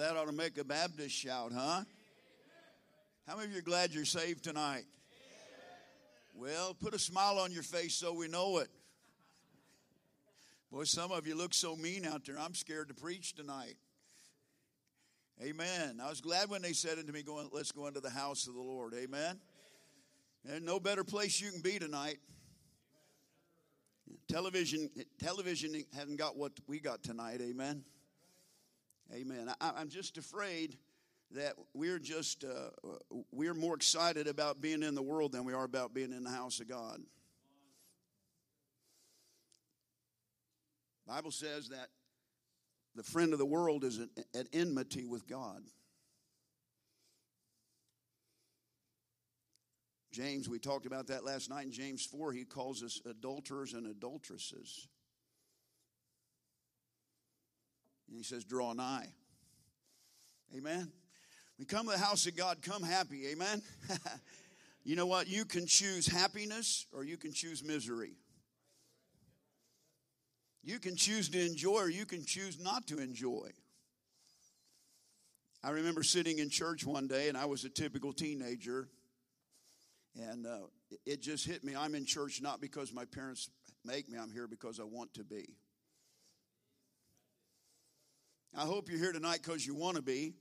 that ought to make a Baptist shout, huh? How many of you are glad you're saved tonight? Well, put a smile on your face so we know it. Boy, some of you look so mean out there. I'm scared to preach tonight. Amen. I was glad when they said unto to me, going, let's go into the house of the Lord. Amen. There's no better place you can be tonight. Television, television hasn't got what we got tonight. Amen. Amen. I, am just afraid that we're just uh, we're more excited about being in the world than we are about being in the house of God. Bible says that the friend of the world is at enmity with God. James, we talked about that last night in James 4. He calls us adulterers and adulteresses. And he says, Draw nigh. Amen. We come to the house of God, come happy. Amen. you know what? You can choose happiness or you can choose misery. You can choose to enjoy or you can choose not to enjoy. I remember sitting in church one day and I was a typical teenager. And uh, it just hit me. I'm in church not because my parents make me, I'm here because I want to be. I hope you're here tonight because you want to be.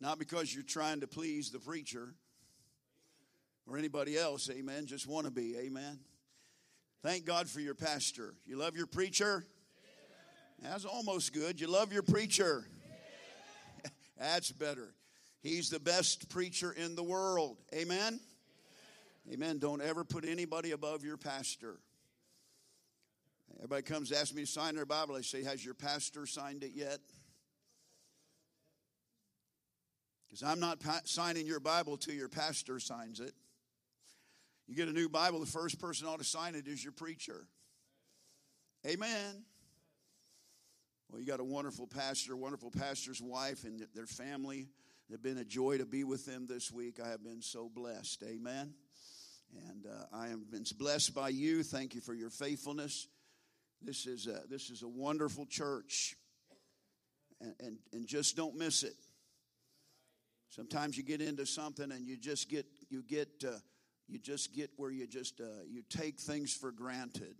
Not because you're trying to please the preacher or anybody else, amen. Just want to be, amen. Thank God for your pastor. You love your preacher? That's almost good. You love your preacher? That's better. He's the best preacher in the world. Amen? Amen. Don't ever put anybody above your pastor. Everybody comes to ask me to sign their Bible. I say, Has your pastor signed it yet? Because I'm not pa- signing your Bible till your pastor signs it. You get a new Bible, the first person ought to sign it is your preacher. Amen. Well, you got a wonderful pastor, wonderful pastor's wife, and their family. It's been a joy to be with them this week. I have been so blessed. Amen. And uh, I have been blessed by you. Thank you for your faithfulness. This is a, this is a wonderful church. And, and, and just don't miss it. Sometimes you get into something and you just get you get uh, you just get where you just uh, you take things for granted.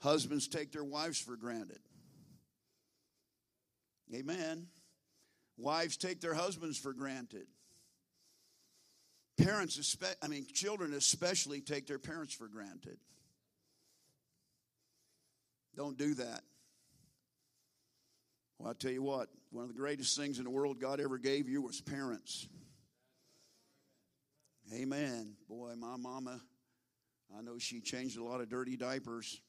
Husbands take their wives for granted. Amen. Wives take their husbands for granted. Parents, I mean, children especially take their parents for granted. Don't do that. Well, I tell you what, one of the greatest things in the world God ever gave you was parents. Amen. Boy, my mama, I know she changed a lot of dirty diapers,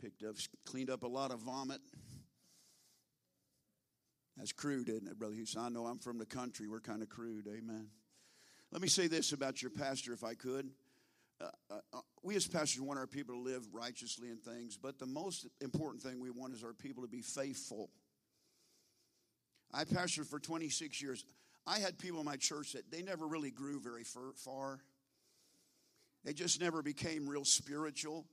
picked up, cleaned up a lot of vomit. That's crude, isn't it, Brother Houston? I know I'm from the country. We're kind of crude. Amen. Let me say this about your pastor, if I could. Uh, uh, uh, we as pastors want our people to live righteously in things, but the most important thing we want is our people to be faithful. I pastored for 26 years. I had people in my church that they never really grew very far. They just never became real spiritual.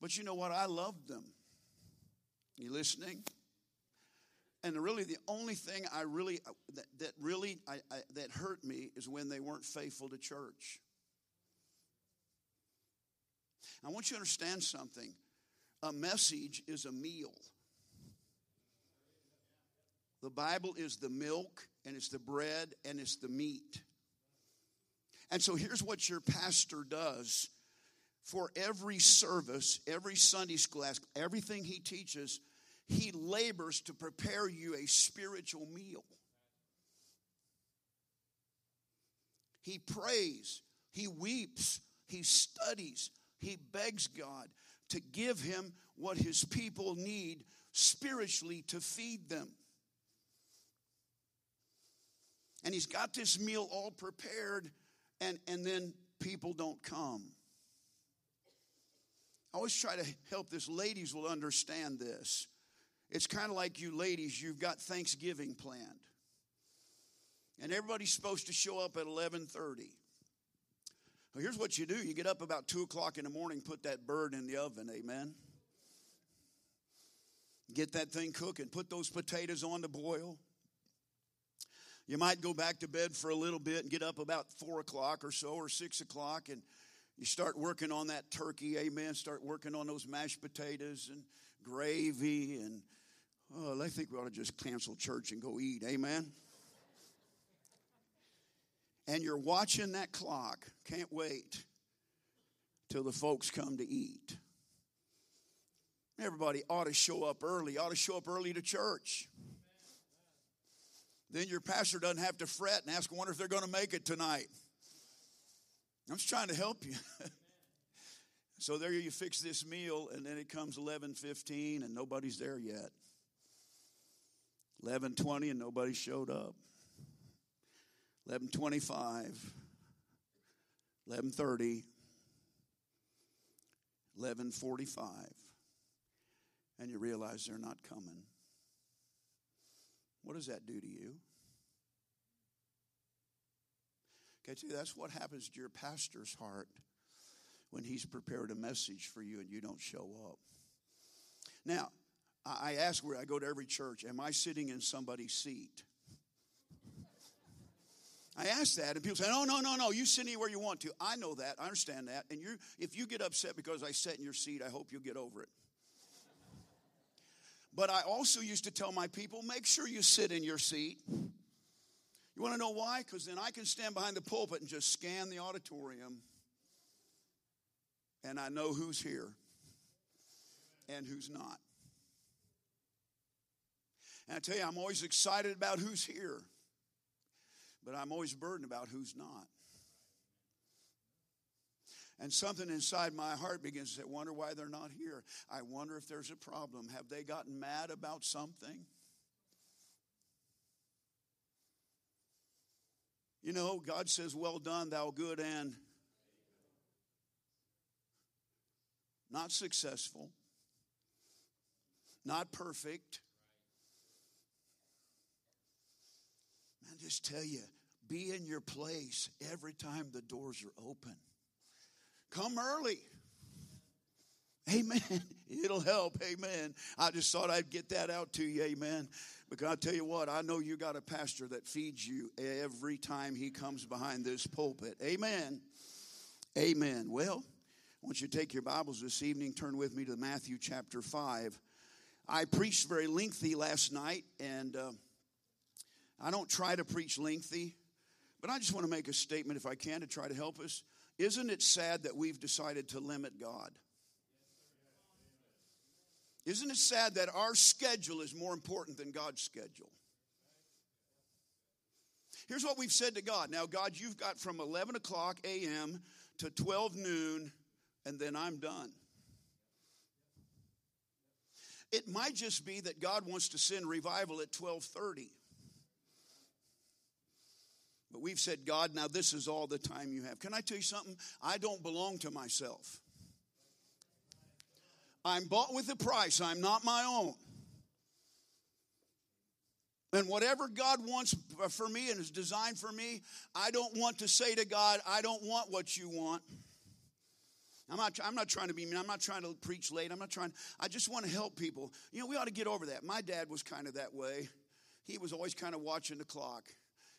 But you know what? I loved them. You listening? And really, the only thing I really that, that really I, I, that hurt me is when they weren't faithful to church. I want you to understand something. A message is a meal. The Bible is the milk, and it's the bread, and it's the meat. And so here's what your pastor does for every service, every Sunday school, everything he teaches, he labors to prepare you a spiritual meal. He prays, he weeps, he studies, he begs God to give him what his people need spiritually to feed them. And he's got this meal all prepared, and, and then people don't come. I always try to help this. Ladies will understand this. It's kind of like you ladies, you've got Thanksgiving planned. And everybody's supposed to show up at 1130. Here's what you do. You get up about 2 o'clock in the morning, put that bird in the oven, amen? Get that thing cooking. Put those potatoes on to boil. You might go back to bed for a little bit and get up about four o'clock or so or six o'clock and you start working on that turkey, amen. Start working on those mashed potatoes and gravy and oh, I think we ought to just cancel church and go eat, amen. And you're watching that clock, can't wait till the folks come to eat. Everybody ought to show up early, ought to show up early to church. Then your pastor doesn't have to fret and ask, wonder if they're going to make it tonight. I'm just trying to help you. so there you fix this meal, and then it comes 11:15, and nobody's there yet. 11:20, and nobody showed up. 11:25, 11:30, 11:45, and you realize they're not coming. What does that do to you? Okay, see, that's what happens to your pastor's heart when he's prepared a message for you and you don't show up. Now, I ask where I go to every church, am I sitting in somebody's seat? I ask that, and people say, "No, no, no, no. You sit anywhere you want to." I know that. I understand that. And you, if you get upset because I sat in your seat, I hope you'll get over it. But I also used to tell my people, make sure you sit in your seat. You want to know why? Because then I can stand behind the pulpit and just scan the auditorium, and I know who's here and who's not. And I tell you, I'm always excited about who's here, but I'm always burdened about who's not. And something inside my heart begins to say, wonder why they're not here. I wonder if there's a problem. Have they gotten mad about something? You know, God says, Well done, thou good and not successful, not perfect. Just tell you, be in your place every time the doors are open. Come early. Amen. It'll help. Amen. I just thought I'd get that out to you. Amen. Because I tell you what, I know you got a pastor that feeds you every time he comes behind this pulpit. Amen. Amen. Well, I want you to take your Bibles this evening, turn with me to Matthew chapter 5. I preached very lengthy last night, and uh, I don't try to preach lengthy, but I just want to make a statement, if I can, to try to help us. Isn't it sad that we've decided to limit God? Isn't it sad that our schedule is more important than God's schedule? Here's what we've said to God. Now, God, you've got from 11 o'clock a.m. to 12 noon, and then I'm done. It might just be that God wants to send revival at 1230. But we've said, God, now this is all the time you have. Can I tell you something? I don't belong to myself. I'm bought with a price, I'm not my own. And whatever God wants for me and is designed for me, I don't want to say to God, I don't want what you want. I'm not, I'm not trying to be mean. I'm not trying to preach late. I'm not trying. I just want to help people. You know, we ought to get over that. My dad was kind of that way. He was always kind of watching the clock.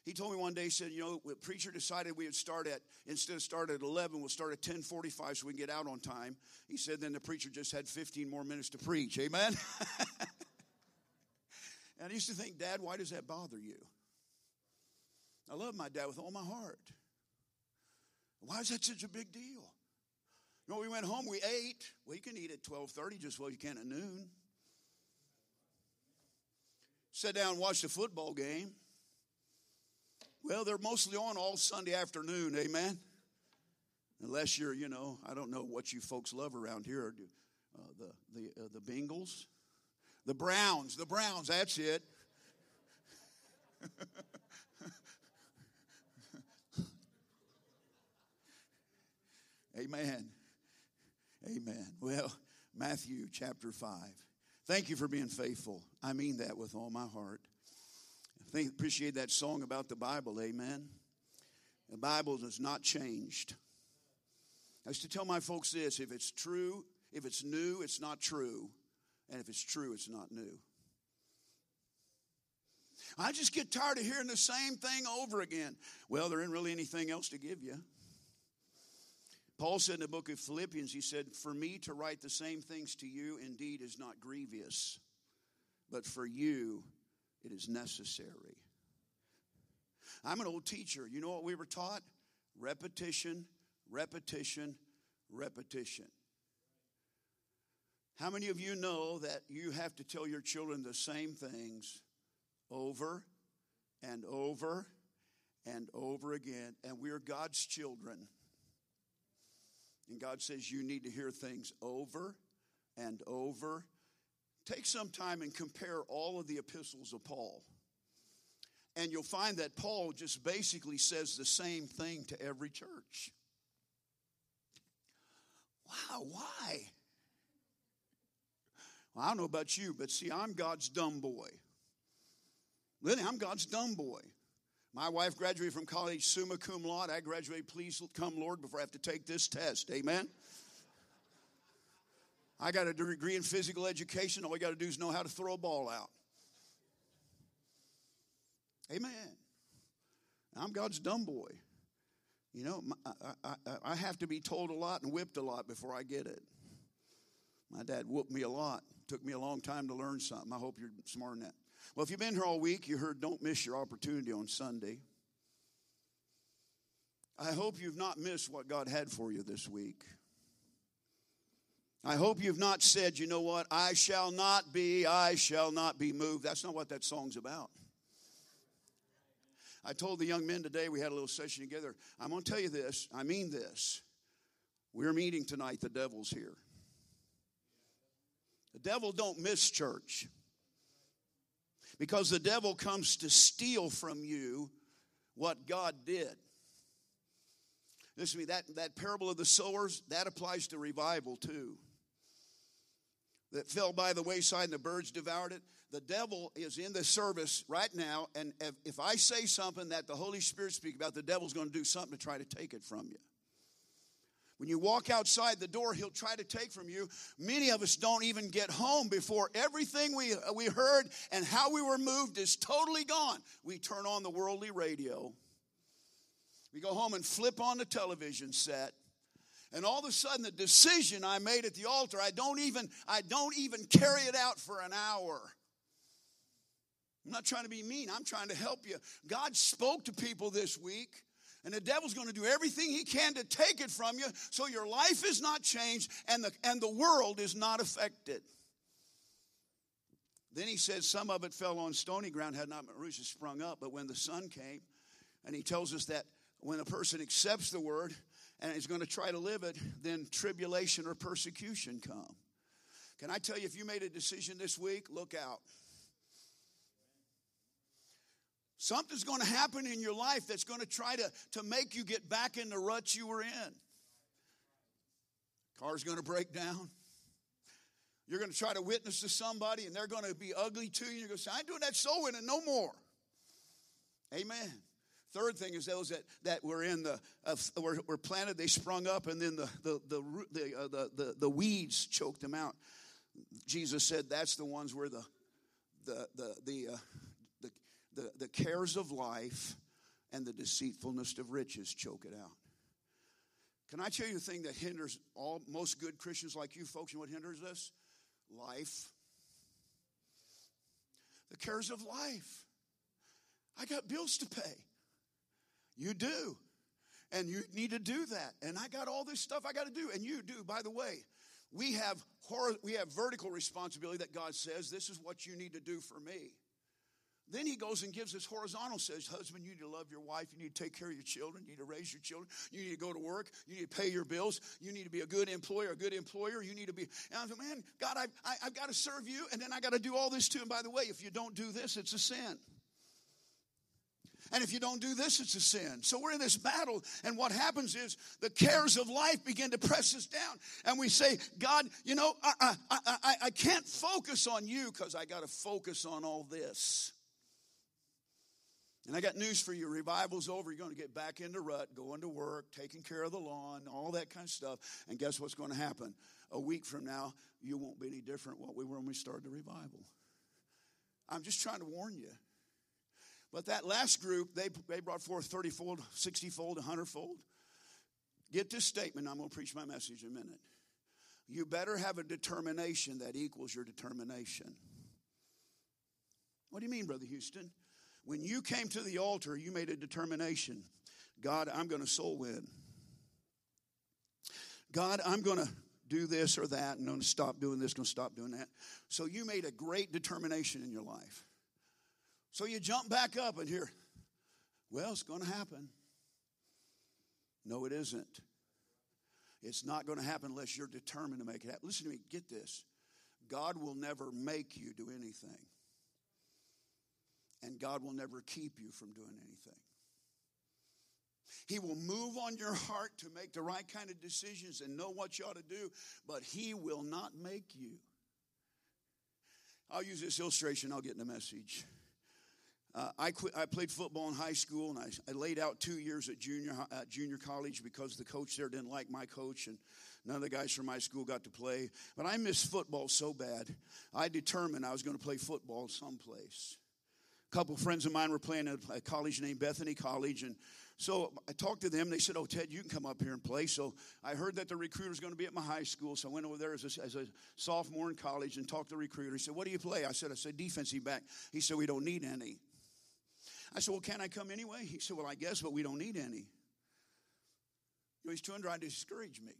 He told me one day, he said, you know, the preacher decided we would start at, instead of start at 11, we'll start at 1045 so we can get out on time. He said then the preacher just had 15 more minutes to preach. Amen? and I used to think, Dad, why does that bother you? I love my dad with all my heart. Why is that such a big deal? You know, we went home, we ate. Well, you can eat at 1230 just well you can at noon. Sit down watched a football game. Well, they're mostly on all Sunday afternoon, amen? Unless you're, you know, I don't know what you folks love around here. Uh, the the uh, the Bengals, the Browns, the Browns. That's it. Amen. Amen. Well, Matthew chapter 5. Thank you for being faithful. I mean that with all my heart. Think, appreciate that song about the Bible, amen. The Bible has not changed. I used to tell my folks this if it's true, if it's new, it's not true. And if it's true, it's not new. I just get tired of hearing the same thing over again. Well, there isn't really anything else to give you. Paul said in the book of Philippians, he said, For me to write the same things to you indeed is not grievous, but for you it is necessary. I'm an old teacher. You know what we were taught? Repetition, repetition, repetition. How many of you know that you have to tell your children the same things over and over and over again. And we're God's children. And God says you need to hear things over and over. Take some time and compare all of the epistles of Paul. And you'll find that Paul just basically says the same thing to every church. Wow, why? Well, I don't know about you, but see, I'm God's dumb boy. Lily, I'm God's dumb boy. My wife graduated from college summa cum laude. I graduated, please come, Lord, before I have to take this test. Amen? I got a degree in physical education. All we got to do is know how to throw a ball out. Amen. I'm God's dumb boy. You know, I, I, I have to be told a lot and whipped a lot before I get it. My dad whooped me a lot. Took me a long time to learn something. I hope you're smart in that. Well, if you've been here all week, you heard don't miss your opportunity on Sunday. I hope you've not missed what God had for you this week. I hope you've not said, you know what, I shall not be, I shall not be moved. That's not what that song's about. I told the young men today, we had a little session together. I'm going to tell you this, I mean this. We're meeting tonight, the devil's here. The devil don't miss church. Because the devil comes to steal from you what God did. Listen to me, that, that parable of the sowers, that applies to revival too. That fell by the wayside and the birds devoured it. The devil is in the service right now, and if, if I say something that the Holy Spirit speaks about, the devil's going to do something to try to take it from you. When you walk outside the door, he'll try to take from you. Many of us don't even get home before everything we, we heard and how we were moved is totally gone. We turn on the worldly radio. We go home and flip on the television set. And all of a sudden the decision I made at the altar, I don't even I don't even carry it out for an hour. I'm not trying to be mean. I'm trying to help you. God spoke to people this week and the devil's going to do everything he can to take it from you so your life is not changed and the, and the world is not affected. Then he says some of it fell on stony ground, had not roots sprung up. But when the sun came, and he tells us that when a person accepts the word and is going to try to live it, then tribulation or persecution come. Can I tell you, if you made a decision this week, look out. Something's going to happen in your life that's going to try to, to make you get back in the rut you were in. Car's going to break down. You're going to try to witness to somebody and they're going to be ugly to you. You're going to say, I ain't doing that soul winning no more. Amen. Third thing is those that, that were in the uh, were, were planted, they sprung up, and then the the the the, uh, the, the, the weeds choked them out. Jesus said that's the ones where the the the the uh, the, the cares of life and the deceitfulness of riches choke it out. Can I tell you the thing that hinders all most good Christians like you folks? And what hinders us? Life. The cares of life. I got bills to pay. You do. And you need to do that. And I got all this stuff I got to do. And you do, by the way. We have hor- we have vertical responsibility that God says this is what you need to do for me. Then he goes and gives us horizontal says, Husband, you need to love your wife. You need to take care of your children. You need to raise your children. You need to go to work. You need to pay your bills. You need to be a good employer, a good employer. You need to be. And I said, Man, God, I, I, I've got to serve you. And then I got to do all this too. And by the way, if you don't do this, it's a sin. And if you don't do this, it's a sin. So we're in this battle, and what happens is the cares of life begin to press us down. And we say, God, you know, I, I, I, I can't focus on you because I got to focus on all this. And I got news for you. Revival's over. You're going to get back into rut, going to work, taking care of the lawn, all that kind of stuff. And guess what's going to happen? A week from now, you won't be any different what we were when we started the revival. I'm just trying to warn you. But that last group, they, they brought forth 30 fold, 60 fold, 100 fold. Get this statement. I'm going to preach my message in a minute. You better have a determination that equals your determination. What do you mean, Brother Houston? When you came to the altar, you made a determination God, I'm going to soul win. God, I'm going to do this or that, and I'm going to stop doing this, going to stop doing that. So you made a great determination in your life. So you jump back up and hear, well, it's going to happen. No, it isn't. It's not going to happen unless you're determined to make it happen. Listen to me, get this. God will never make you do anything, and God will never keep you from doing anything. He will move on your heart to make the right kind of decisions and know what you ought to do, but He will not make you. I'll use this illustration, I'll get in the message. Uh, I, quit, I played football in high school, and I, I laid out two years at junior, uh, junior college because the coach there didn't like my coach, and none of the guys from my school got to play. But I missed football so bad, I determined I was going to play football someplace. A couple friends of mine were playing at a college named Bethany College, and so I talked to them. They said, Oh, Ted, you can come up here and play. So I heard that the recruiter was going to be at my high school. So I went over there as a, as a sophomore in college and talked to the recruiter. He said, What do you play? I said, I said, defensive back. He said, We don't need any. I said, Well, can I come anyway? He said, Well, I guess, but we don't need any. You know, he's trying to discourage me.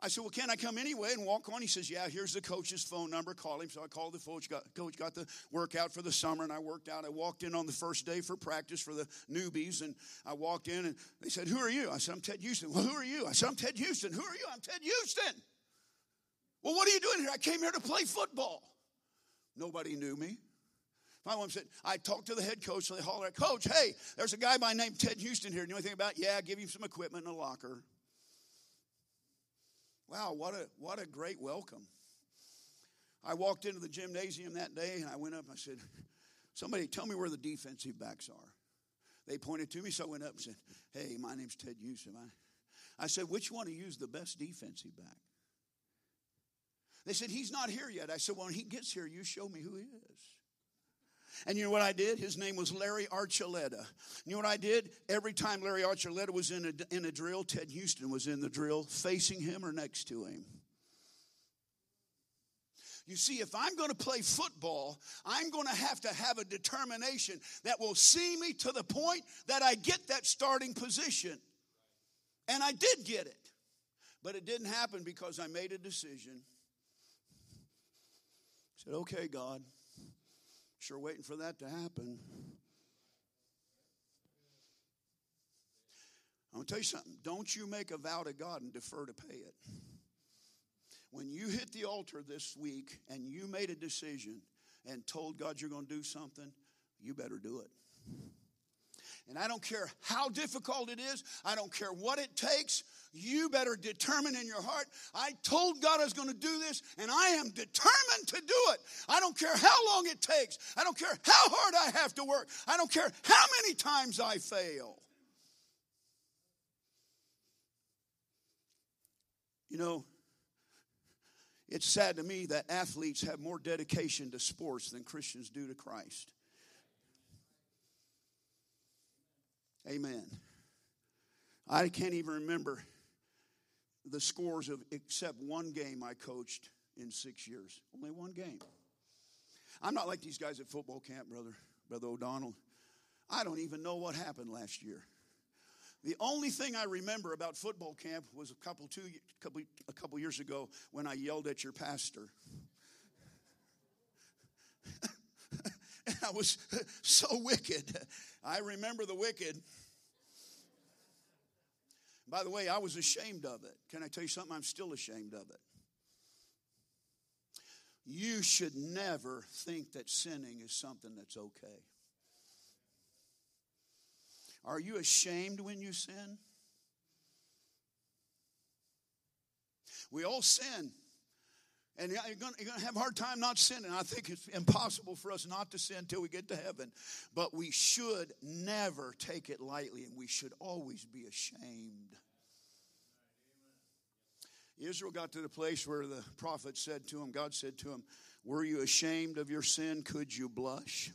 I said, Well, can I come anyway and walk on? He says, Yeah, here's the coach's phone number. Call him. So I called the coach, got, coach, got the workout for the summer, and I worked out. I walked in on the first day for practice for the newbies, and I walked in, and they said, Who are you? I said, I'm Ted Houston. Well, who are you? I said, I'm Ted Houston. Who are you? I'm Ted Houston. Well, what are you doing here? I came here to play football. Nobody knew me. My mom said, I talked to the head coach, so they hollered, Coach, hey, there's a guy by name Ted Houston here. You know anything about? Yeah, give him some equipment in a locker. Wow, what a, what a great welcome. I walked into the gymnasium that day and I went up and I said, Somebody tell me where the defensive backs are. They pointed to me, so I went up and said, Hey, my name's Ted Houston. I said, Which one you is the best defensive back? They said, He's not here yet. I said, Well, when he gets here, you show me who he is. And you know what I did? His name was Larry Archuleta. You know what I did? Every time Larry Archuleta was in a, in a drill, Ted Houston was in the drill, facing him or next to him. You see, if I'm going to play football, I'm going to have to have a determination that will see me to the point that I get that starting position. And I did get it. But it didn't happen because I made a decision. I said, okay, God, Sure, waiting for that to happen. I'm going to tell you something. Don't you make a vow to God and defer to pay it. When you hit the altar this week and you made a decision and told God you're going to do something, you better do it. And I don't care how difficult it is, I don't care what it takes, you better determine in your heart, I told God I was going to do this, and I am determined to do it. I don't care how long it takes. I don't care how hard I have to work. I don't care how many times I fail. You know, it's sad to me that athletes have more dedication to sports than Christians do to Christ. Amen. I can't even remember the scores of except one game I coached in six years. Only one game. I'm not like these guys at football camp, brother, brother O'Donnell. I don't even know what happened last year. The only thing I remember about football camp was a couple two couple a couple years ago when I yelled at your pastor. and I was so wicked. I remember the wicked. By the way, I was ashamed of it. Can I tell you something? I'm still ashamed of it. You should never think that sinning is something that's okay. Are you ashamed when you sin? We all sin. And you're going, to have a hard time not sinning. I think it's impossible for us not to sin until we get to heaven. But we should never take it lightly, and we should always be ashamed. Israel got to the place where the prophet said to him, God said to him, Were you ashamed of your sin? Could you blush?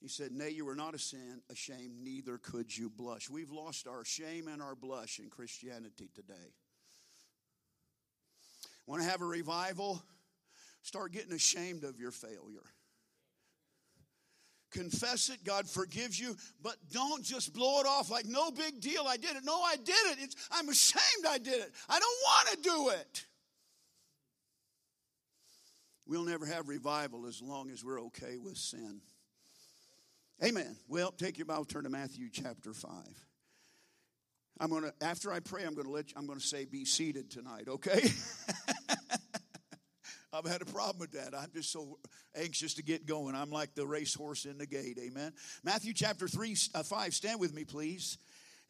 He said, Nay, you were not ashamed, neither could you blush. We've lost our shame and our blush in Christianity today. Want to have a revival? Start getting ashamed of your failure. Confess it, God forgives you, but don't just blow it off like no big deal. I did it. No, I did it. It's, I'm ashamed I did it. I don't want to do it. We'll never have revival as long as we're okay with sin. Amen. Well, take your Bible, turn to Matthew chapter 5. I'm going to, after I pray, I'm going to let you, I'm going to say, be seated tonight, okay? I've had a problem with that. I'm just so anxious to get going. I'm like the racehorse in the gate. Amen. Matthew chapter 3, uh, 5. Stand with me, please,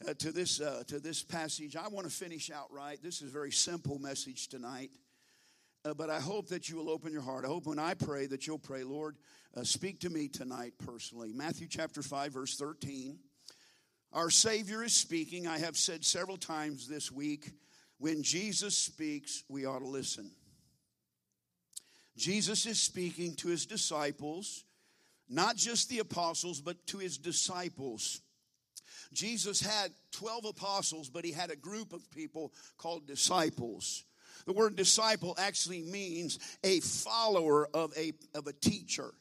uh, to, this, uh, to this passage. I want to finish out right. This is a very simple message tonight. Uh, but I hope that you will open your heart. I hope when I pray that you'll pray, Lord, uh, speak to me tonight personally. Matthew chapter 5, verse 13. Our Savior is speaking. I have said several times this week when Jesus speaks, we ought to listen. Jesus is speaking to his disciples, not just the apostles, but to his disciples. Jesus had 12 apostles, but he had a group of people called disciples. The word disciple actually means a follower of a, of a teacher.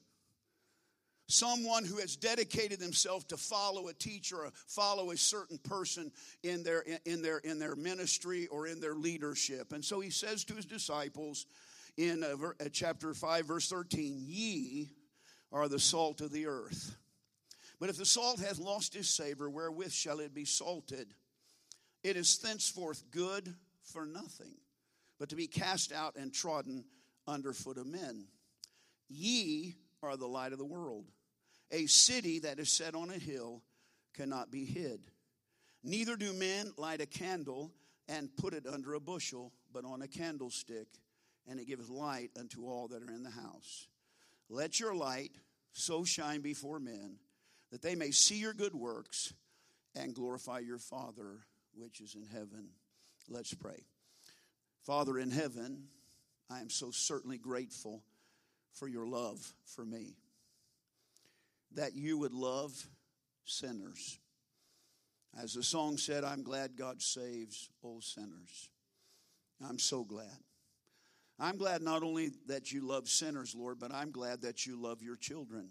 Someone who has dedicated themselves to follow a teacher or follow a certain person in their, in, their, in their ministry or in their leadership. And so he says to his disciples, in uh, uh, chapter 5, verse 13 Ye are the salt of the earth. But if the salt hath lost his savor, wherewith shall it be salted? It is thenceforth good for nothing, but to be cast out and trodden under foot of men. Ye are the light of the world. A city that is set on a hill cannot be hid. Neither do men light a candle and put it under a bushel, but on a candlestick and it giveth light unto all that are in the house. Let your light so shine before men that they may see your good works and glorify your Father which is in heaven. Let's pray. Father in heaven, I am so certainly grateful for your love for me. That you would love sinners. As the song said, I'm glad God saves old sinners. I'm so glad. I'm glad not only that you love sinners, Lord, but I'm glad that you love your children.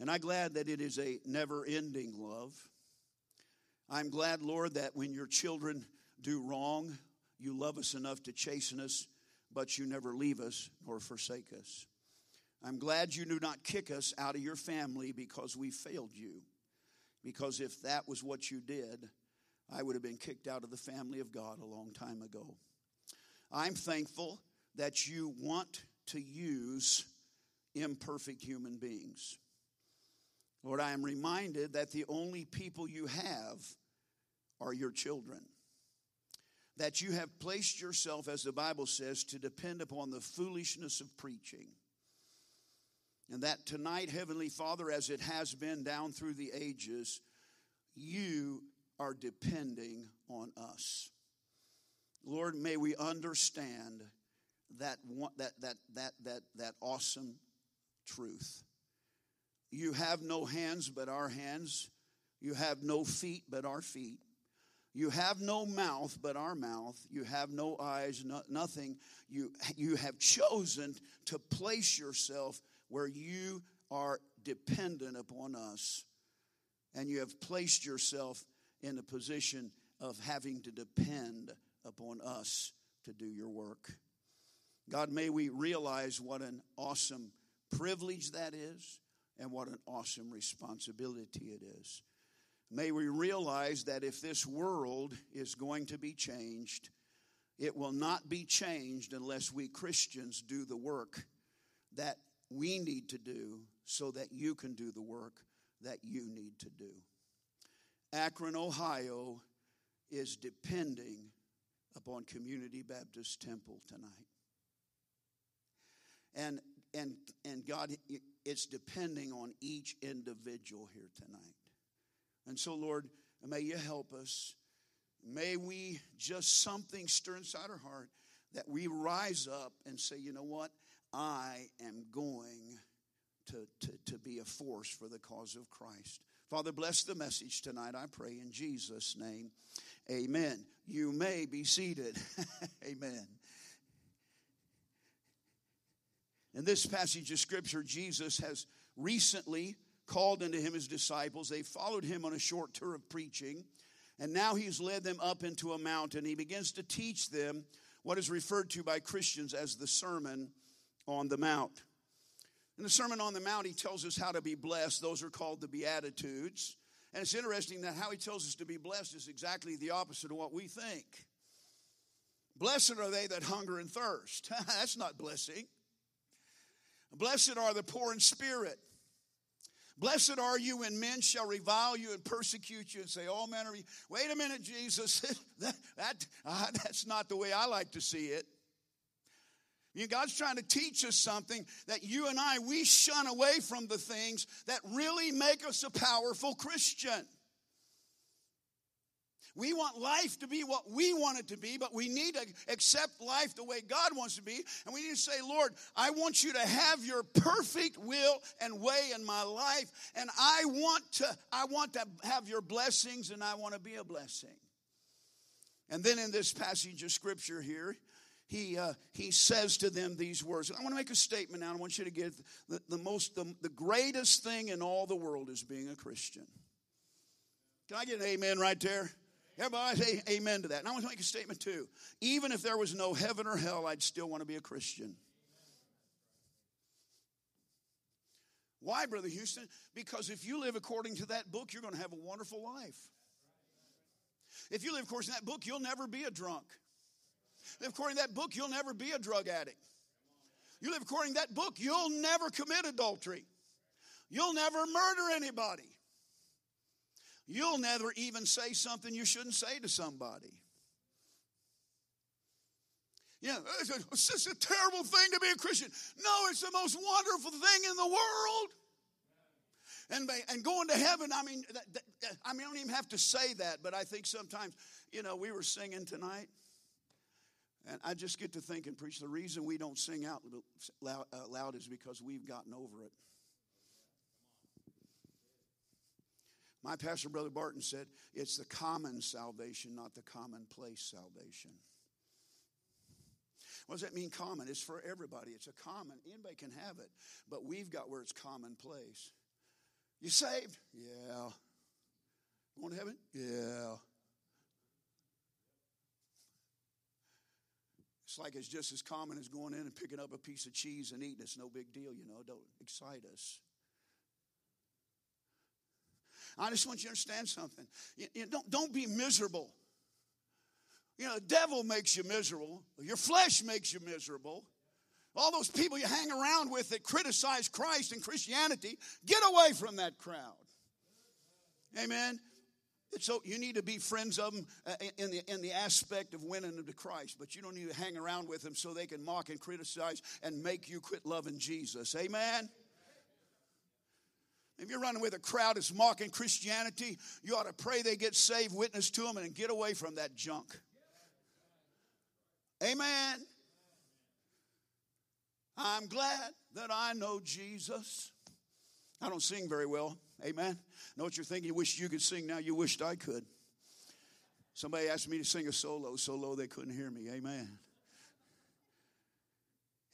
And I'm glad that it is a never ending love. I'm glad, Lord, that when your children do wrong, you love us enough to chasten us, but you never leave us nor forsake us. I'm glad you do not kick us out of your family because we failed you. Because if that was what you did, I would have been kicked out of the family of God a long time ago. I'm thankful that you want to use imperfect human beings. Lord, I am reminded that the only people you have are your children. That you have placed yourself, as the Bible says, to depend upon the foolishness of preaching. And that tonight, Heavenly Father, as it has been down through the ages, you are depending on us. Lord, may we understand that, that, that, that, that, that awesome truth. You have no hands but our hands. You have no feet but our feet. You have no mouth but our mouth. You have no eyes, no, nothing. You, you have chosen to place yourself where you are dependent upon us. And you have placed yourself in a position of having to depend upon us to do your work. God, may we realize what an awesome privilege that is and what an awesome responsibility it is. May we realize that if this world is going to be changed, it will not be changed unless we Christians do the work that we need to do so that you can do the work that you need to do. Akron, Ohio is depending upon Community Baptist Temple tonight. And and and God it's depending on each individual here tonight. And so Lord, may you help us. May we just something stir inside our heart that we rise up and say, you know what? I am going to, to, to be a force for the cause of Christ. Father, bless the message tonight, I pray in Jesus' name. Amen. You may be seated. Amen. In this passage of Scripture, Jesus has recently called unto him his disciples. They followed him on a short tour of preaching, and now he's led them up into a mountain. He begins to teach them what is referred to by Christians as the Sermon on the Mount. In the Sermon on the Mount, he tells us how to be blessed. Those are called the Beatitudes. And it's interesting that how he tells us to be blessed is exactly the opposite of what we think. Blessed are they that hunger and thirst. That's not blessing. Blessed are the poor in spirit. Blessed are you when men shall revile you and persecute you and say, "Oh, man, you? wait a minute, Jesus. that, that uh, that's not the way I like to see it. God's trying to teach us something that you and I, we shun away from the things that really make us a powerful Christian. We want life to be what we want it to be, but we need to accept life the way God wants to be. And we need to say, Lord, I want you to have your perfect will and way in my life. And I want to, I want to have your blessings and I want to be a blessing. And then in this passage of scripture here, he, uh, he says to them these words. I want to make a statement now. I want you to get the, the most, the, the greatest thing in all the world is being a Christian. Can I get an amen right there? Everybody say amen to that. And I want to make a statement too. Even if there was no heaven or hell, I'd still want to be a Christian. Why, Brother Houston? Because if you live according to that book, you're going to have a wonderful life. If you live according to that book, you'll never be a drunk. Live according to that book, you'll never be a drug addict. You live according to that book, you'll never commit adultery. You'll never murder anybody. You'll never even say something you shouldn't say to somebody. Yeah, it's just a terrible thing to be a Christian. No, it's the most wonderful thing in the world. And, and going to heaven, I mean, that, that, I mean, I don't even have to say that, but I think sometimes, you know, we were singing tonight, and I just get to think and preach. The reason we don't sing out loud, uh, loud is because we've gotten over it. My pastor, Brother Barton, said it's the common salvation, not the commonplace salvation. What does that mean, common? It's for everybody. It's a common. Anybody can have it. But we've got where it's commonplace. You saved? Yeah. Going to heaven? Yeah. It's like it's just as common as going in and picking up a piece of cheese and eating. It's no big deal, you know. Don't excite us. I just want you to understand something. You, you don't, don't be miserable. You know, the devil makes you miserable, your flesh makes you miserable. All those people you hang around with that criticize Christ and Christianity, get away from that crowd. Amen. So you need to be friends of them uh, in the, in the aspect of winning them to Christ, but you don't need to hang around with them so they can mock and criticize and make you quit loving Jesus. Amen. If you're running with a crowd that's mocking Christianity, you ought to pray they get saved, witness to them, and get away from that junk. Amen. I'm glad that I know Jesus. I don't sing very well. Amen. Know what you're thinking? You wish you could sing now. You wished I could. Somebody asked me to sing a solo, so low they couldn't hear me. Amen.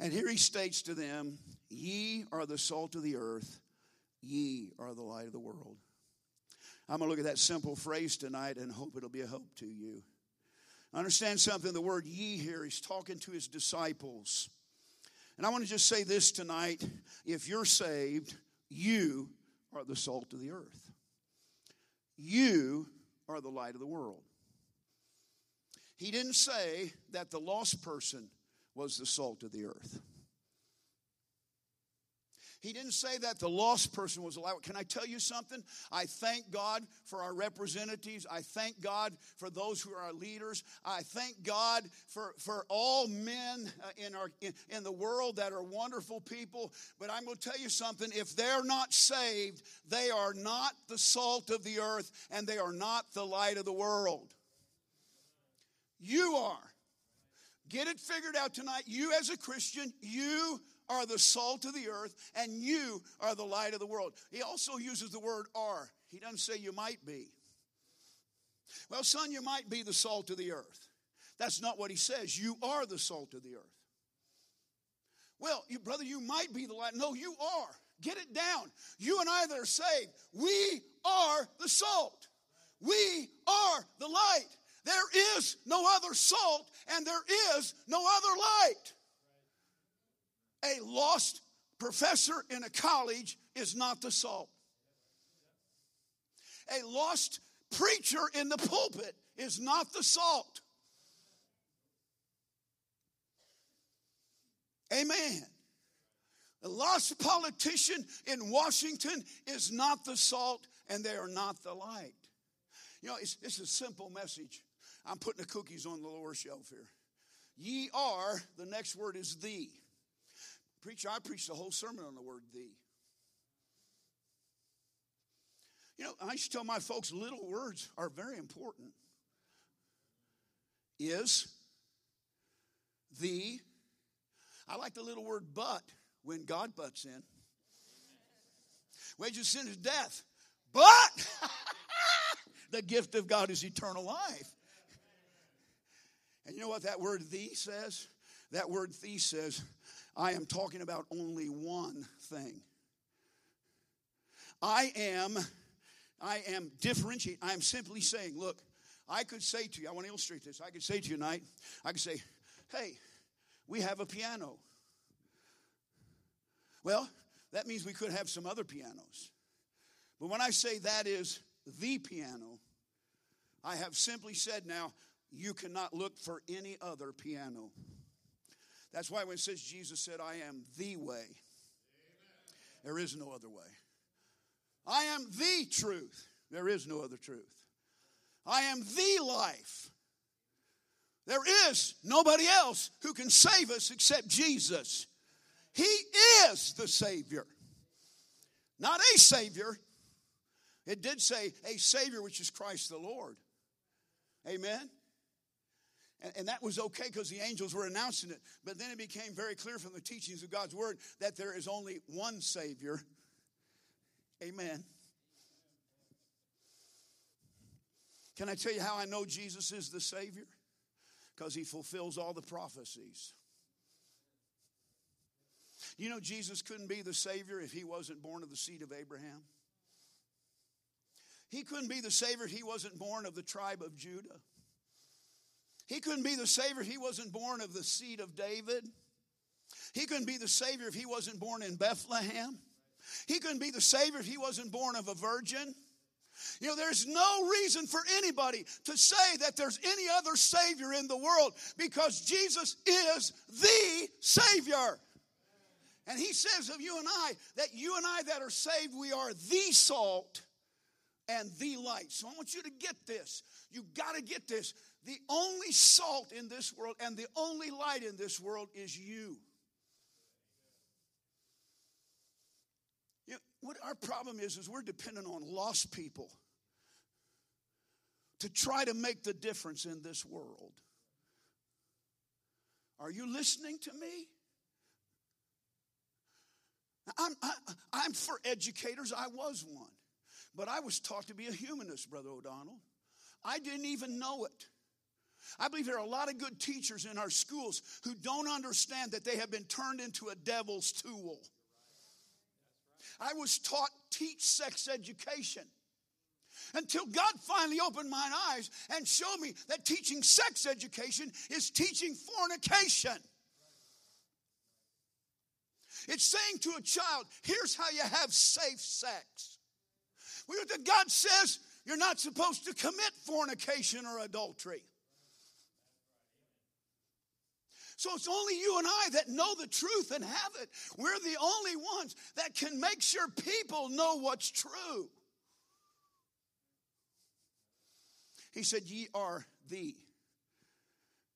And here he states to them, Ye are the salt of the earth. Ye are the light of the world. I'm going to look at that simple phrase tonight and hope it'll be a hope to you. Understand something. The word ye here, he's talking to his disciples. And I want to just say this tonight. If you're saved, you are the salt of the earth. You are the light of the world. He didn't say that the lost person was the salt of the earth. He didn't say that the lost person was allowed. Can I tell you something? I thank God for our representatives. I thank God for those who are our leaders. I thank God for, for all men uh, in, our, in, in the world that are wonderful people. But I'm going to tell you something. If they're not saved, they are not the salt of the earth and they are not the light of the world. You are. Get it figured out tonight. You, as a Christian, you are the salt of the earth, and you are the light of the world. He also uses the word are. He doesn't say you might be. Well, son, you might be the salt of the earth. That's not what he says. You are the salt of the earth. Well, you, brother, you might be the light. No, you are. Get it down. You and I that are saved, we are the salt. We are the light. There is no other salt and there is no other light. A lost professor in a college is not the salt. A lost preacher in the pulpit is not the salt. Amen. A lost politician in Washington is not the salt, and they are not the light. You know, it's, it's a simple message. I'm putting the cookies on the lower shelf here. Ye are, the next word is thee. Preacher, I preached the whole sermon on the word thee. You know, I used to tell my folks little words are very important. Is, the, I like the little word but when God butts in. Wages of sin is death. But the gift of God is eternal life. And you know what that word thee says? That word thee says, I am talking about only one thing. I am, I am differentiating. I am simply saying, look, I could say to you, I want to illustrate this. I could say to you tonight, I could say, hey, we have a piano. Well, that means we could have some other pianos. But when I say that is the piano, I have simply said now, you cannot look for any other piano. That's why when it says Jesus said, I am the way, there is no other way. I am the truth, there is no other truth. I am the life. There is nobody else who can save us except Jesus. He is the Savior. Not a Savior. It did say a Savior, which is Christ the Lord. Amen? And, that was okay because the angels were announcing it. But then it became very clear from the teachings of God's Word that there is only one Savior. Amen. Can I tell you how I know Jesus is the Savior? Because he fulfills all the prophecies. You know, Jesus couldn't be the Savior if he wasn't born of the seed of Abraham. He couldn't be the Savior if he wasn't born of the tribe of Judah. He couldn't be the Savior if he wasn't born of the seed of David. He couldn't be the Savior if he wasn't born in Bethlehem. He couldn't be the Savior if he wasn't born of a virgin. You know, there's no reason for anybody to say that there's any other Savior in the world because Jesus is the Savior. And he says of you and I that you and I that are saved, we are the salt and the light. So I want you to get this. You got to get this. The only salt in this world and the only light in this world is you. you know, what our problem is is we're dependent on lost people to try to make the difference in this world. Are you listening to me? I'm, I, am i am for educators. I was one. But I was taught to be a humanist, Brother O'Donnell. I didn't even know it. I believe there are a lot of good teachers in our schools who don't understand that they have been turned into a devil's tool. I was taught teach sex education until God finally opened my eyes and showed me that teaching sex education is teaching fornication. It's saying to a child, here's how you have safe sex. God says you're not supposed to commit fornication or adultery. So it's only you and I that know the truth and have it. We're the only ones that can make sure people know what's true. He said, Ye are the.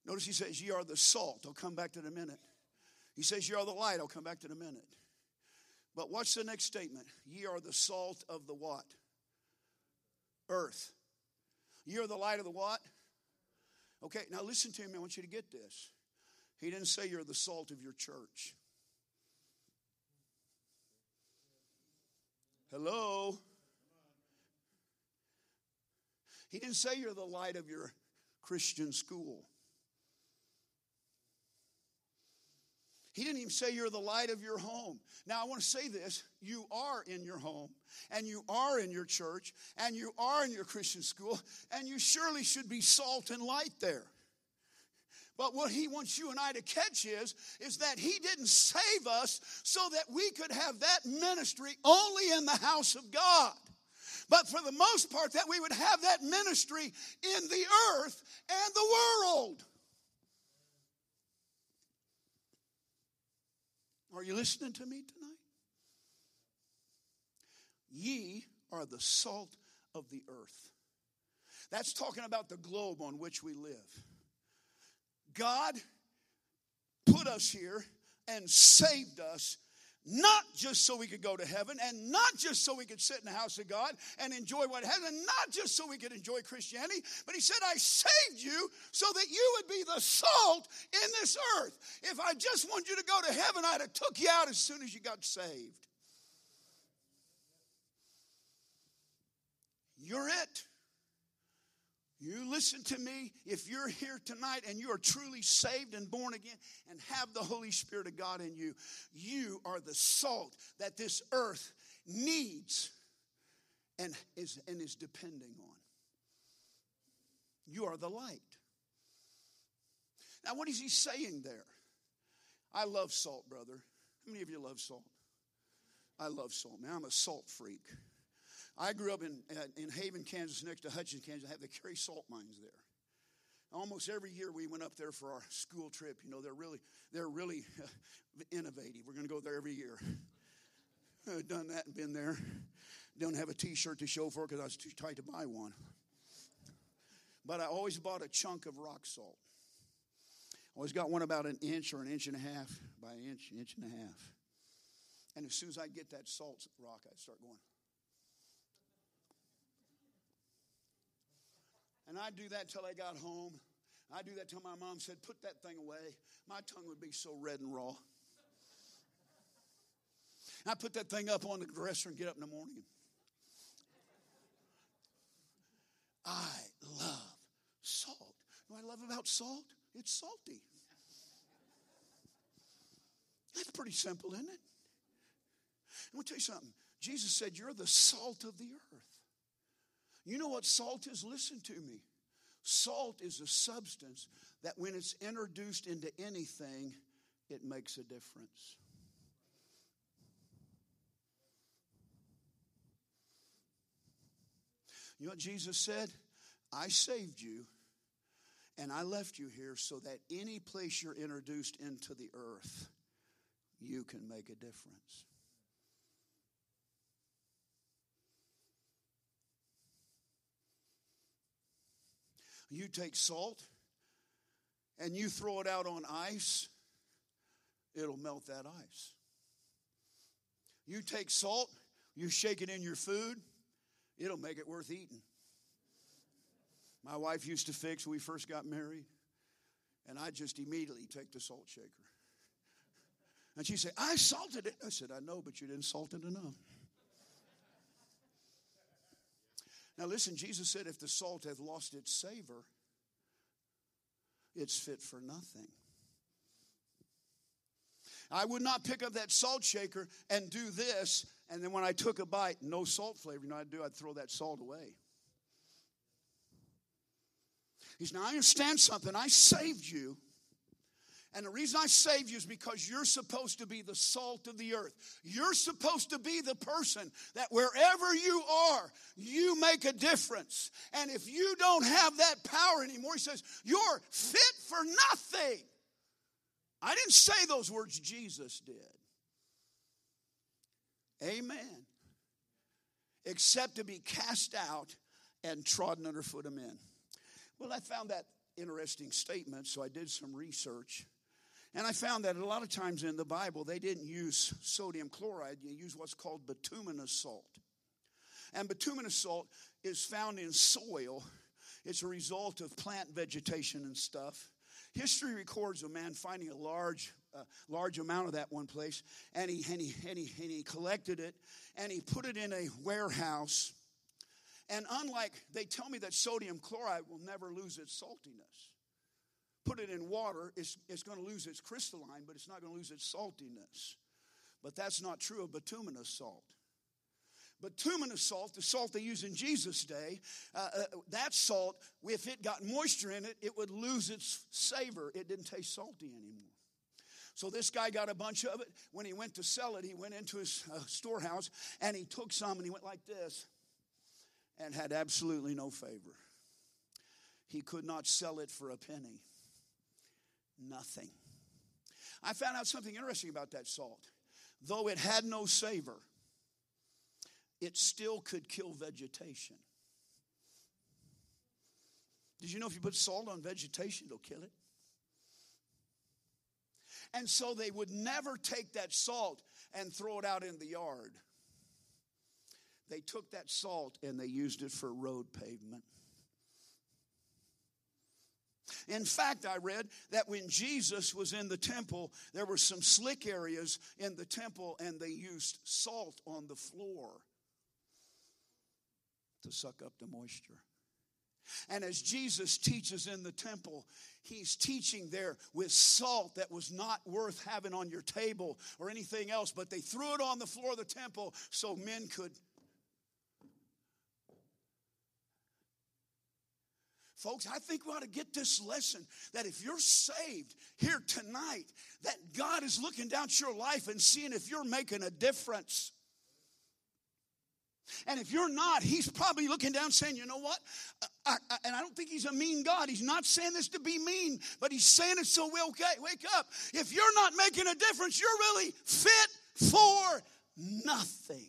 Notice he says, Ye are the salt. I'll come back to it in a minute. He says, You are the light. I'll come back to it in a minute. But what's the next statement? Ye are the salt of the what? Earth. Ye are the light of the what? Okay, now listen to me. I want you to get this. He didn't say you're the salt of your church. Hello? He didn't say you're the light of your Christian school. He didn't even say you're the light of your home. Now, I want to say this you are in your home, and you are in your church, and you are in your Christian school, and you surely should be salt and light there. But what he wants you and I to catch is, is that he didn't save us so that we could have that ministry only in the house of God. But for the most part, that we would have that ministry in the earth and the world. Are you listening to me tonight? Ye are the salt of the earth. That's talking about the globe on which we live. God put us here and saved us not just so we could go to heaven and not just so we could sit in the house of God and enjoy what heaven, and not just so we could enjoy Christianity, but He said, I saved you so that you would be the salt in this earth. If I just wanted you to go to heaven, I'd have took you out as soon as you got saved. You're it. You listen to me. If you're here tonight and you are truly saved and born again and have the Holy Spirit of God in you, you are the salt that this earth needs and is, and is depending on. You are the light. Now, what is he saying there? I love salt, brother. How many of you love salt? I love salt, man. I'm a salt freak. I grew up in, uh, in Haven, Kansas, next to Hutchins, Kansas. I have the Carey salt mines there. Almost every year we went up there for our school trip. You know, they're really, they're really innovative. We're going to go there every year. Done that and been there. Don't have a T-shirt to show for because I was too tight to buy one. But I always bought a chunk of rock salt. Always got one about an inch or an inch and a half by an inch, inch and a half. And as soon as I get that salt rock, I start going. And I'd do that till I got home. I'd do that till my mom said, Put that thing away. My tongue would be so red and raw. I put that thing up on the dresser and get up in the morning. I love salt. You know what I love about salt? It's salty. That's pretty simple, isn't it? I'm going to tell you something. Jesus said, You're the salt of the earth. You know what salt is? Listen to me. Salt is a substance that when it's introduced into anything, it makes a difference. You know what Jesus said? I saved you and I left you here so that any place you're introduced into the earth, you can make a difference. You take salt and you throw it out on ice, it'll melt that ice. You take salt, you shake it in your food, it'll make it worth eating. My wife used to fix when we first got married, and I just immediately take the salt shaker. And she said, I salted it. I said, I know, but you didn't salt it enough. Now, listen, Jesus said, if the salt hath lost its savor, it's fit for nothing. I would not pick up that salt shaker and do this, and then when I took a bite, no salt flavor. You know I'd do? I'd throw that salt away. He's now I understand something. I saved you and the reason I save you is because you're supposed to be the salt of the earth. You're supposed to be the person that wherever you are, you make a difference. And if you don't have that power anymore, he says, you're fit for nothing. I didn't say those words, Jesus did. Amen. Except to be cast out and trodden underfoot of men. Well, I found that interesting statement, so I did some research. And I found that a lot of times in the Bible, they didn't use sodium chloride, you use what's called bituminous salt. And bituminous salt is found in soil, it's a result of plant vegetation and stuff. History records a man finding a large, uh, large amount of that one place, and he, and, he, and, he, and he collected it, and he put it in a warehouse. And unlike, they tell me that sodium chloride will never lose its saltiness put it in water, it's, it's going to lose its crystalline, but it's not going to lose its saltiness. But that's not true of bituminous salt. bituminous salt, the salt they used in Jesus' day, uh, uh, that salt, if it got moisture in it, it would lose its savor. It didn't taste salty anymore. So this guy got a bunch of it. When he went to sell it, he went into his uh, storehouse and he took some and he went like this and had absolutely no favor. He could not sell it for a penny. Nothing. I found out something interesting about that salt. Though it had no savor, it still could kill vegetation. Did you know if you put salt on vegetation, it'll kill it? And so they would never take that salt and throw it out in the yard. They took that salt and they used it for road pavement. In fact, I read that when Jesus was in the temple, there were some slick areas in the temple and they used salt on the floor to suck up the moisture. And as Jesus teaches in the temple, he's teaching there with salt that was not worth having on your table or anything else, but they threw it on the floor of the temple so men could. Folks, I think we ought to get this lesson that if you're saved here tonight, that God is looking down at your life and seeing if you're making a difference. And if you're not, he's probably looking down saying, you know what? I, I, and I don't think he's a mean God. He's not saying this to be mean, but he's saying it so we okay. Wake up. If you're not making a difference, you're really fit for nothing.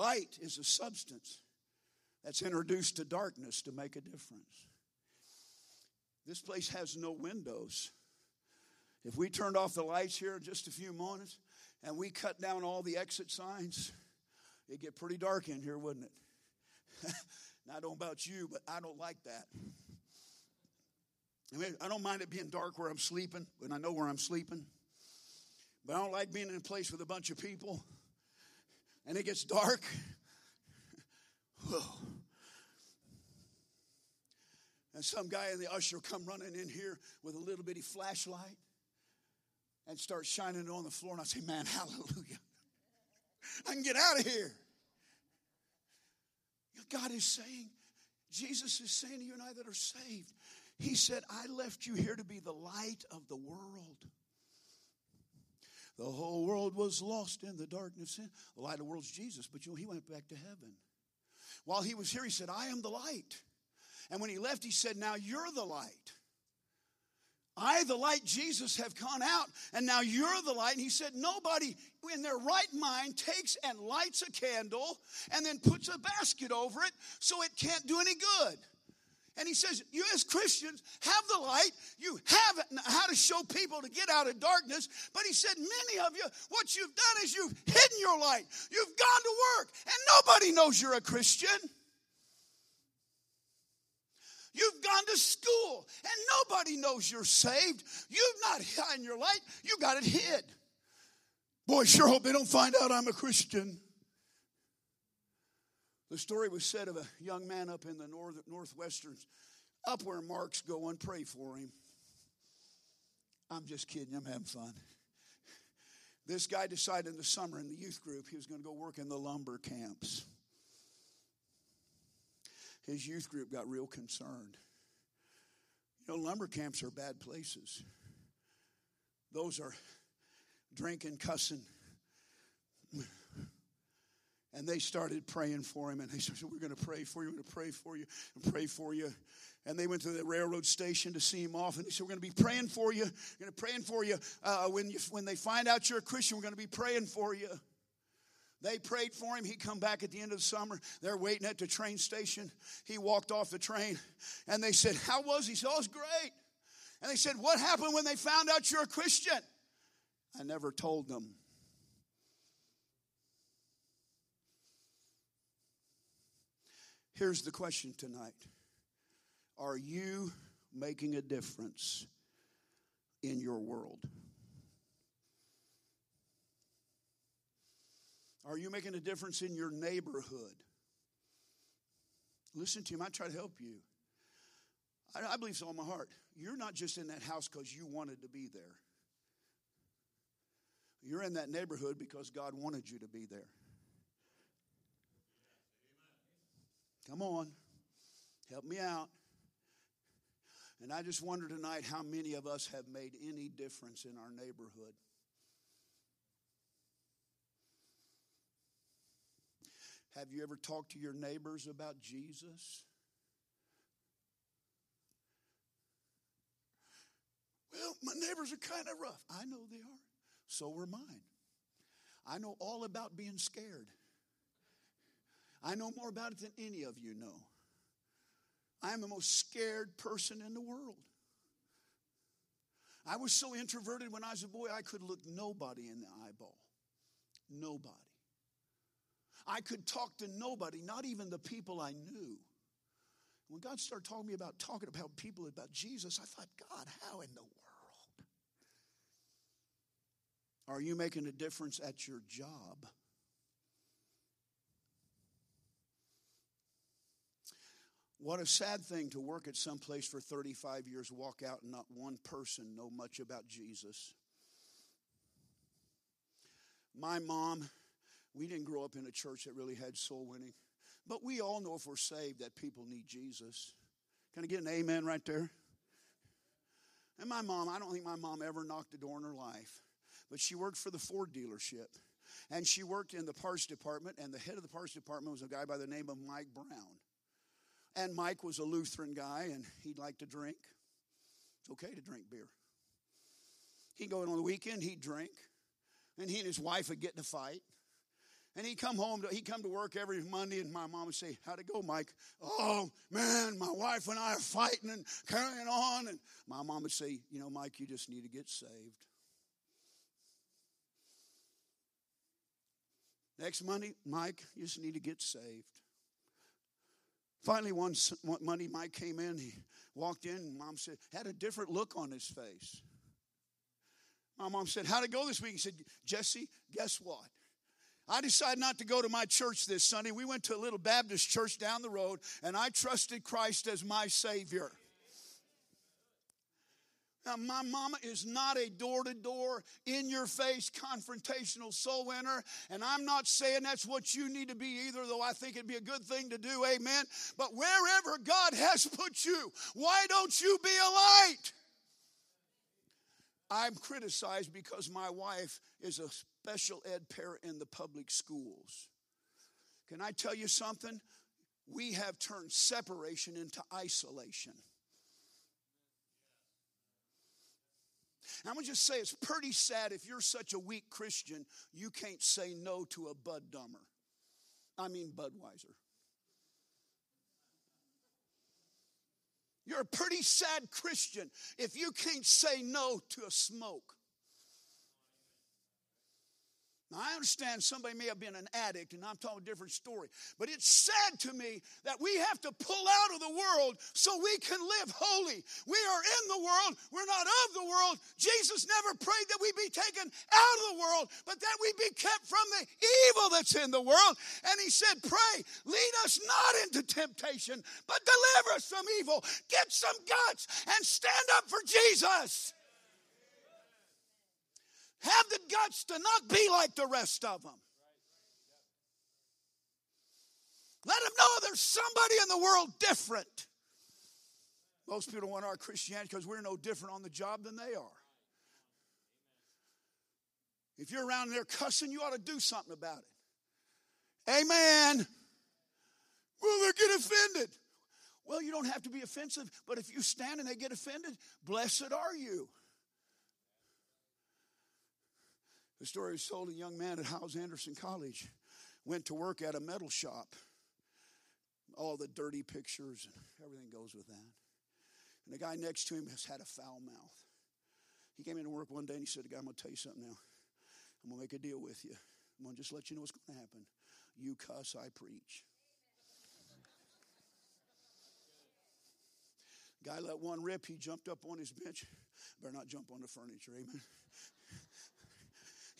Light is a substance that's introduced to darkness to make a difference. This place has no windows. If we turned off the lights here in just a few moments and we cut down all the exit signs, it'd get pretty dark in here, wouldn't it? I don't know about you, but I don't like that. I mean, I don't mind it being dark where I'm sleeping, when I know where I'm sleeping. But I don't like being in a place with a bunch of people and it gets dark. whoa. and some guy in the usher come running in here with a little bitty flashlight and start shining it on the floor. And I say, Man, hallelujah. I can get out of here. God is saying, Jesus is saying to you and I that are saved, He said, I left you here to be the light of the world. The whole world was lost in the darkness. The light of the world's Jesus, but you know, he went back to heaven. While he was here, he said, I am the light. And when he left, he said, Now you're the light. I, the light Jesus, have gone out, and now you're the light. And he said, Nobody in their right mind takes and lights a candle and then puts a basket over it so it can't do any good. And he says, You as Christians have the light. You have how to show people to get out of darkness. But he said, Many of you, what you've done is you've hidden your light. You've gone to work, and nobody knows you're a Christian. You've gone to school and nobody knows you're saved. You've not hidden your light, you got it hid. Boy, sure hope they don't find out I'm a Christian. The story was said of a young man up in the north, northwestern, up where Mark's going. Pray for him. I'm just kidding, I'm having fun. This guy decided in the summer in the youth group he was going to go work in the lumber camps his youth group got real concerned. You know, lumber camps are bad places. Those are drinking, cussing. And they started praying for him, and they said, We're going to pray for you, we're going to pray for you, and pray for you. And they went to the railroad station to see him off, and they said, We're going to be praying for you, we're going to be praying for you. Uh, when, you. when they find out you're a Christian, we're going to be praying for you. They prayed for him. He come back at the end of the summer. They're waiting at the train station. He walked off the train and they said, How was he? He said, Oh, it was great. And they said, What happened when they found out you're a Christian? I never told them. Here's the question tonight Are you making a difference in your world? Are you making a difference in your neighborhood? Listen to him. I try to help you. I, I believe so in my heart. You're not just in that house because you wanted to be there. You're in that neighborhood because God wanted you to be there. Come on, help me out. And I just wonder tonight how many of us have made any difference in our neighborhood. Have you ever talked to your neighbors about Jesus? Well, my neighbors are kind of rough. I know they are. So were mine. I know all about being scared. I know more about it than any of you know. I am the most scared person in the world. I was so introverted when I was a boy, I could look nobody in the eyeball. Nobody. I could talk to nobody, not even the people I knew. When God started talking to me about talking about people about Jesus, I thought, God, how in the world? Are you making a difference at your job? What a sad thing to work at some place for 35 years, walk out, and not one person know much about Jesus. My mom, we didn't grow up in a church that really had soul winning, but we all know if we're saved that people need Jesus. Can I get an amen right there? And my mom, I don't think my mom ever knocked a door in her life but she worked for the Ford dealership. And she worked in the parts department, and the head of the parts department was a guy by the name of Mike Brown. And Mike was a Lutheran guy, and he'd like to drink. It's okay to drink beer. He'd go in on the weekend, he'd drink, and he and his wife would get in a fight. And he'd come home, to, he'd come to work every Monday, and my mom would say, How'd it go, Mike? Oh, man, my wife and I are fighting and carrying on. And my mom would say, You know, Mike, you just need to get saved. Next Monday, Mike, you just need to get saved. Finally, one Monday, Mike came in. He walked in, and mom said, had a different look on his face. My mom said, How'd it go this week? He said, Jesse, guess what? I decided not to go to my church this Sunday. We went to a little Baptist church down the road, and I trusted Christ as my Savior. Now, my mama is not a door to door, in your face, confrontational soul winner. And I'm not saying that's what you need to be either, though I think it'd be a good thing to do. Amen. But wherever God has put you, why don't you be a light? I'm criticized because my wife is a special ed parent in the public schools. Can I tell you something? We have turned separation into isolation. I'm going to just say it's pretty sad if you're such a weak Christian, you can't say no to a Bud Dummer. I mean, Budweiser. You're a pretty sad Christian if you can't say no to a smoke. Now, I understand somebody may have been an addict, and I'm telling a different story. But it's sad to me that we have to pull out of the world so we can live holy. We are in the world, we're not of the world. Jesus never prayed that we be taken out of the world, but that we be kept from the evil that's in the world. And he said, Pray, lead us not into temptation, but deliver us from evil. Get some guts and stand up for Jesus. Have the guts to not be like the rest of them. Let them know there's somebody in the world different. Most people want our Christianity because we're no different on the job than they are. If you're around there cussing, you ought to do something about it. Amen. Well, they get offended. Well, you don't have to be offensive, but if you stand and they get offended, blessed are you. The story is told a young man at Hyles Anderson College went to work at a metal shop. All the dirty pictures and everything goes with that. And the guy next to him has had a foul mouth. He came into work one day and he said, "Guy, I'm going to tell you something now. I'm going to make a deal with you. I'm going to just let you know what's going to happen. You cuss, I preach. Guy let one rip. He jumped up on his bench. Better not jump on the furniture, amen.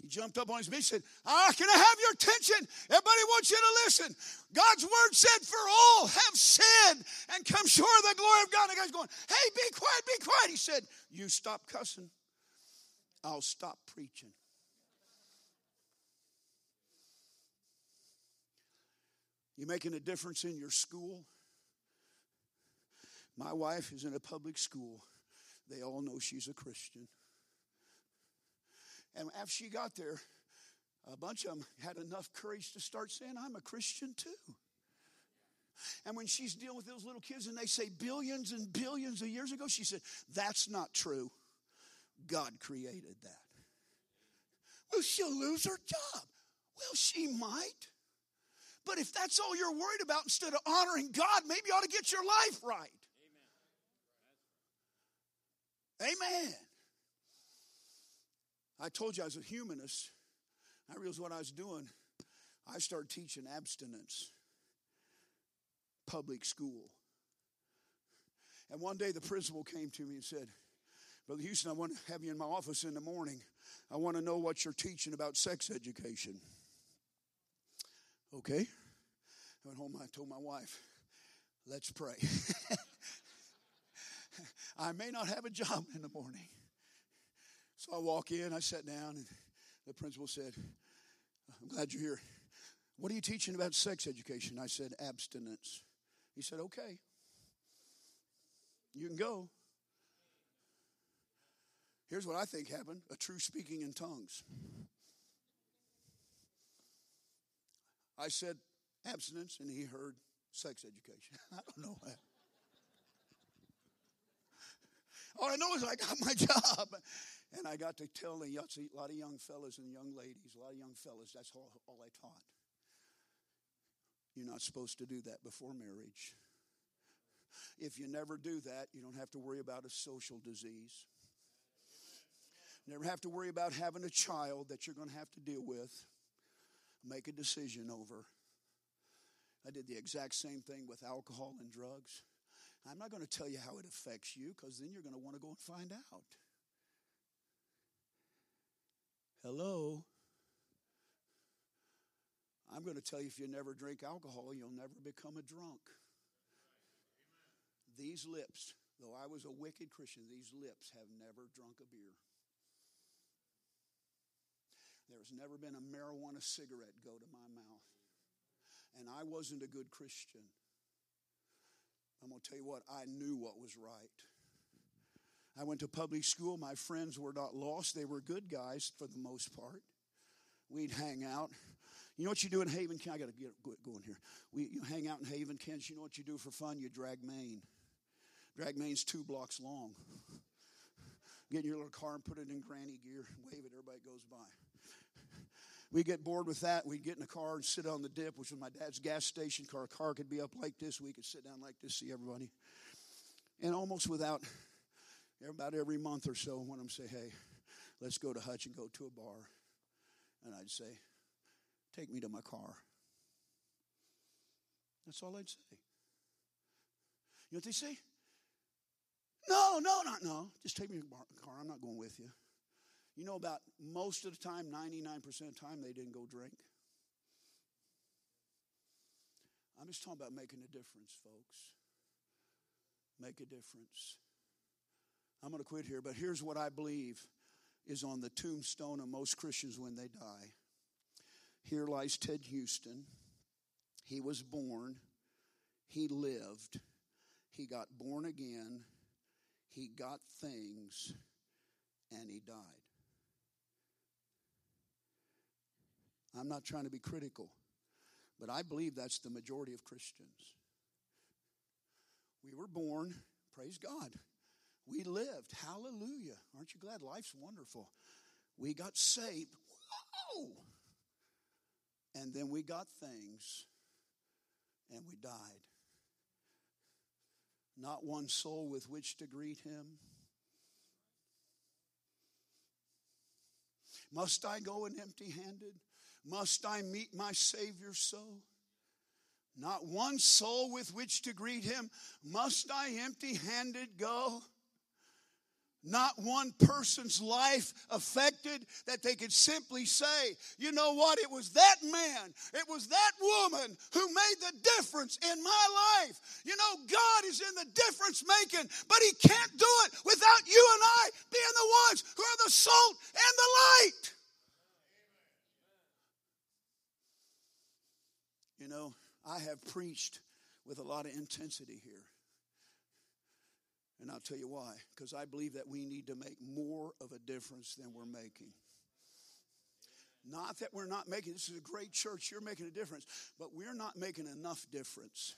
He jumped up on his bed and said, Ah, can I have your attention? Everybody wants you to listen. God's word said, For all have sinned and come short of the glory of God. And the guy's going, Hey, be quiet, be quiet. He said, You stop cussing, I'll stop preaching. You making a difference in your school? My wife is in a public school. They all know she's a Christian. And after she got there, a bunch of them had enough courage to start saying, I'm a Christian too. And when she's dealing with those little kids and they say billions and billions of years ago, she said, That's not true. God created that. Well, she'll lose her job. Well, she might. But if that's all you're worried about instead of honoring God, maybe you ought to get your life right. Amen. I told you I was a humanist. I realized what I was doing. I started teaching abstinence, public school. And one day the principal came to me and said, Brother Houston, I want to have you in my office in the morning. I want to know what you're teaching about sex education. Okay. I went home, I told my wife, let's pray. I may not have a job in the morning. So I walk in, I sat down, and the principal said, I'm glad you're here. What are you teaching about sex education? I said, abstinence. He said, okay. You can go. Here's what I think happened a true speaking in tongues. I said abstinence, and he heard sex education. I don't know that. All I know is I got my job. And I got to tell a lot of young fellas and young ladies, a lot of young fellas, that's all, all I taught. You're not supposed to do that before marriage. If you never do that, you don't have to worry about a social disease. Never have to worry about having a child that you're going to have to deal with, make a decision over. I did the exact same thing with alcohol and drugs. I'm not going to tell you how it affects you because then you're going to want to go and find out. Hello? I'm going to tell you if you never drink alcohol, you'll never become a drunk. These lips, though I was a wicked Christian, these lips have never drunk a beer. There's never been a marijuana cigarette go to my mouth. And I wasn't a good Christian. I'm going to tell you what, I knew what was right. I went to public school. My friends were not lost, they were good guys for the most part. We'd hang out. You know what you do in Haven, Kansas? I got to get going here. We you hang out in Haven, Kansas. You know what you do for fun? You drag Main. Drag Main's two blocks long. Get in your little car and put it in granny gear, wave it, everybody goes by. We get bored with that. We'd get in the car and sit on the dip, which was my dad's gas station car. A car could be up like this. We could sit down like this, see everybody. And almost without, about every month or so, one of them say, hey, let's go to Hutch and go to a bar. And I'd say, take me to my car. That's all I'd say. You know what they say? No, no, not no. Just take me to the car. I'm not going with you. You know, about most of the time, 99% of the time, they didn't go drink. I'm just talking about making a difference, folks. Make a difference. I'm going to quit here, but here's what I believe is on the tombstone of most Christians when they die. Here lies Ted Houston. He was born, he lived, he got born again, he got things, and he died. I'm not trying to be critical, but I believe that's the majority of Christians. We were born, praise God. We lived, hallelujah. Aren't you glad? Life's wonderful. We got saved, whoa! And then we got things, and we died. Not one soul with which to greet him. Must I go in empty handed? Must I meet my Savior so? Not one soul with which to greet him. Must I empty handed go? Not one person's life affected that they could simply say, you know what, it was that man, it was that woman who made the difference in my life. You know, God is in the difference making, but He can't do it without you and I being the ones who are the salt and the light. You know, I have preached with a lot of intensity here. And I'll tell you why. Because I believe that we need to make more of a difference than we're making. Not that we're not making, this is a great church, you're making a difference, but we're not making enough difference.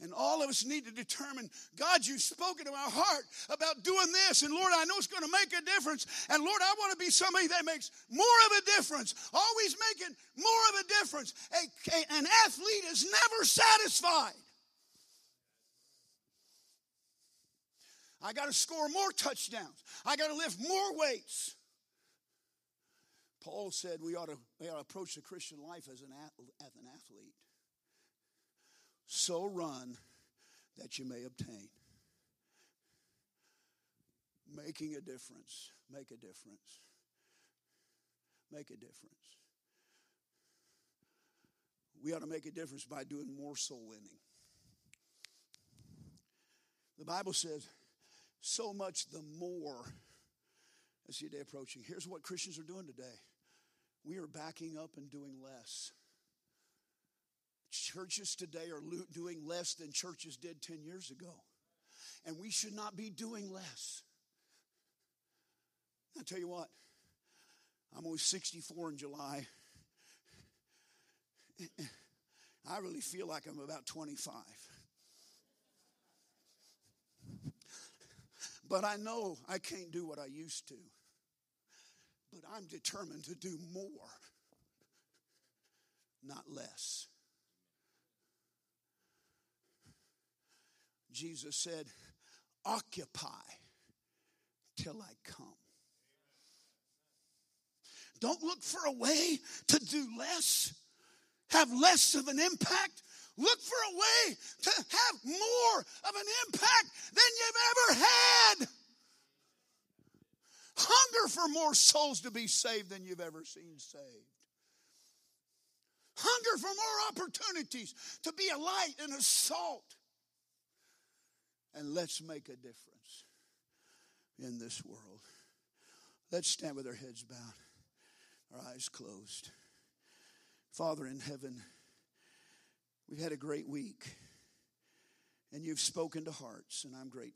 And all of us need to determine God, you've spoken to my heart about doing this. And Lord, I know it's going to make a difference. And Lord, I want to be somebody that makes more of a difference, always making more of a difference. A, a, an athlete is never satisfied. I got to score more touchdowns, I got to lift more weights. Paul said we ought, to, we ought to approach the Christian life as an, as an athlete. So run that you may obtain. Making a difference. Make a difference. Make a difference. We ought to make a difference by doing more soul winning. The Bible says, so much the more as the day approaching. Here's what Christians are doing today we are backing up and doing less. Churches today are doing less than churches did 10 years ago. And we should not be doing less. I tell you what, I'm only 64 in July. I really feel like I'm about 25. But I know I can't do what I used to but I'm determined to do more, not less. Jesus said, Occupy till I come. Don't look for a way to do less, have less of an impact. Look for a way to have more of an impact than you've ever had. Hunger for more souls to be saved than you've ever seen saved. Hunger for more opportunities to be a light and a salt. And let's make a difference in this world. Let's stand with our heads bowed, our eyes closed. Father in heaven, we've had a great week, and you've spoken to hearts, and I'm grateful.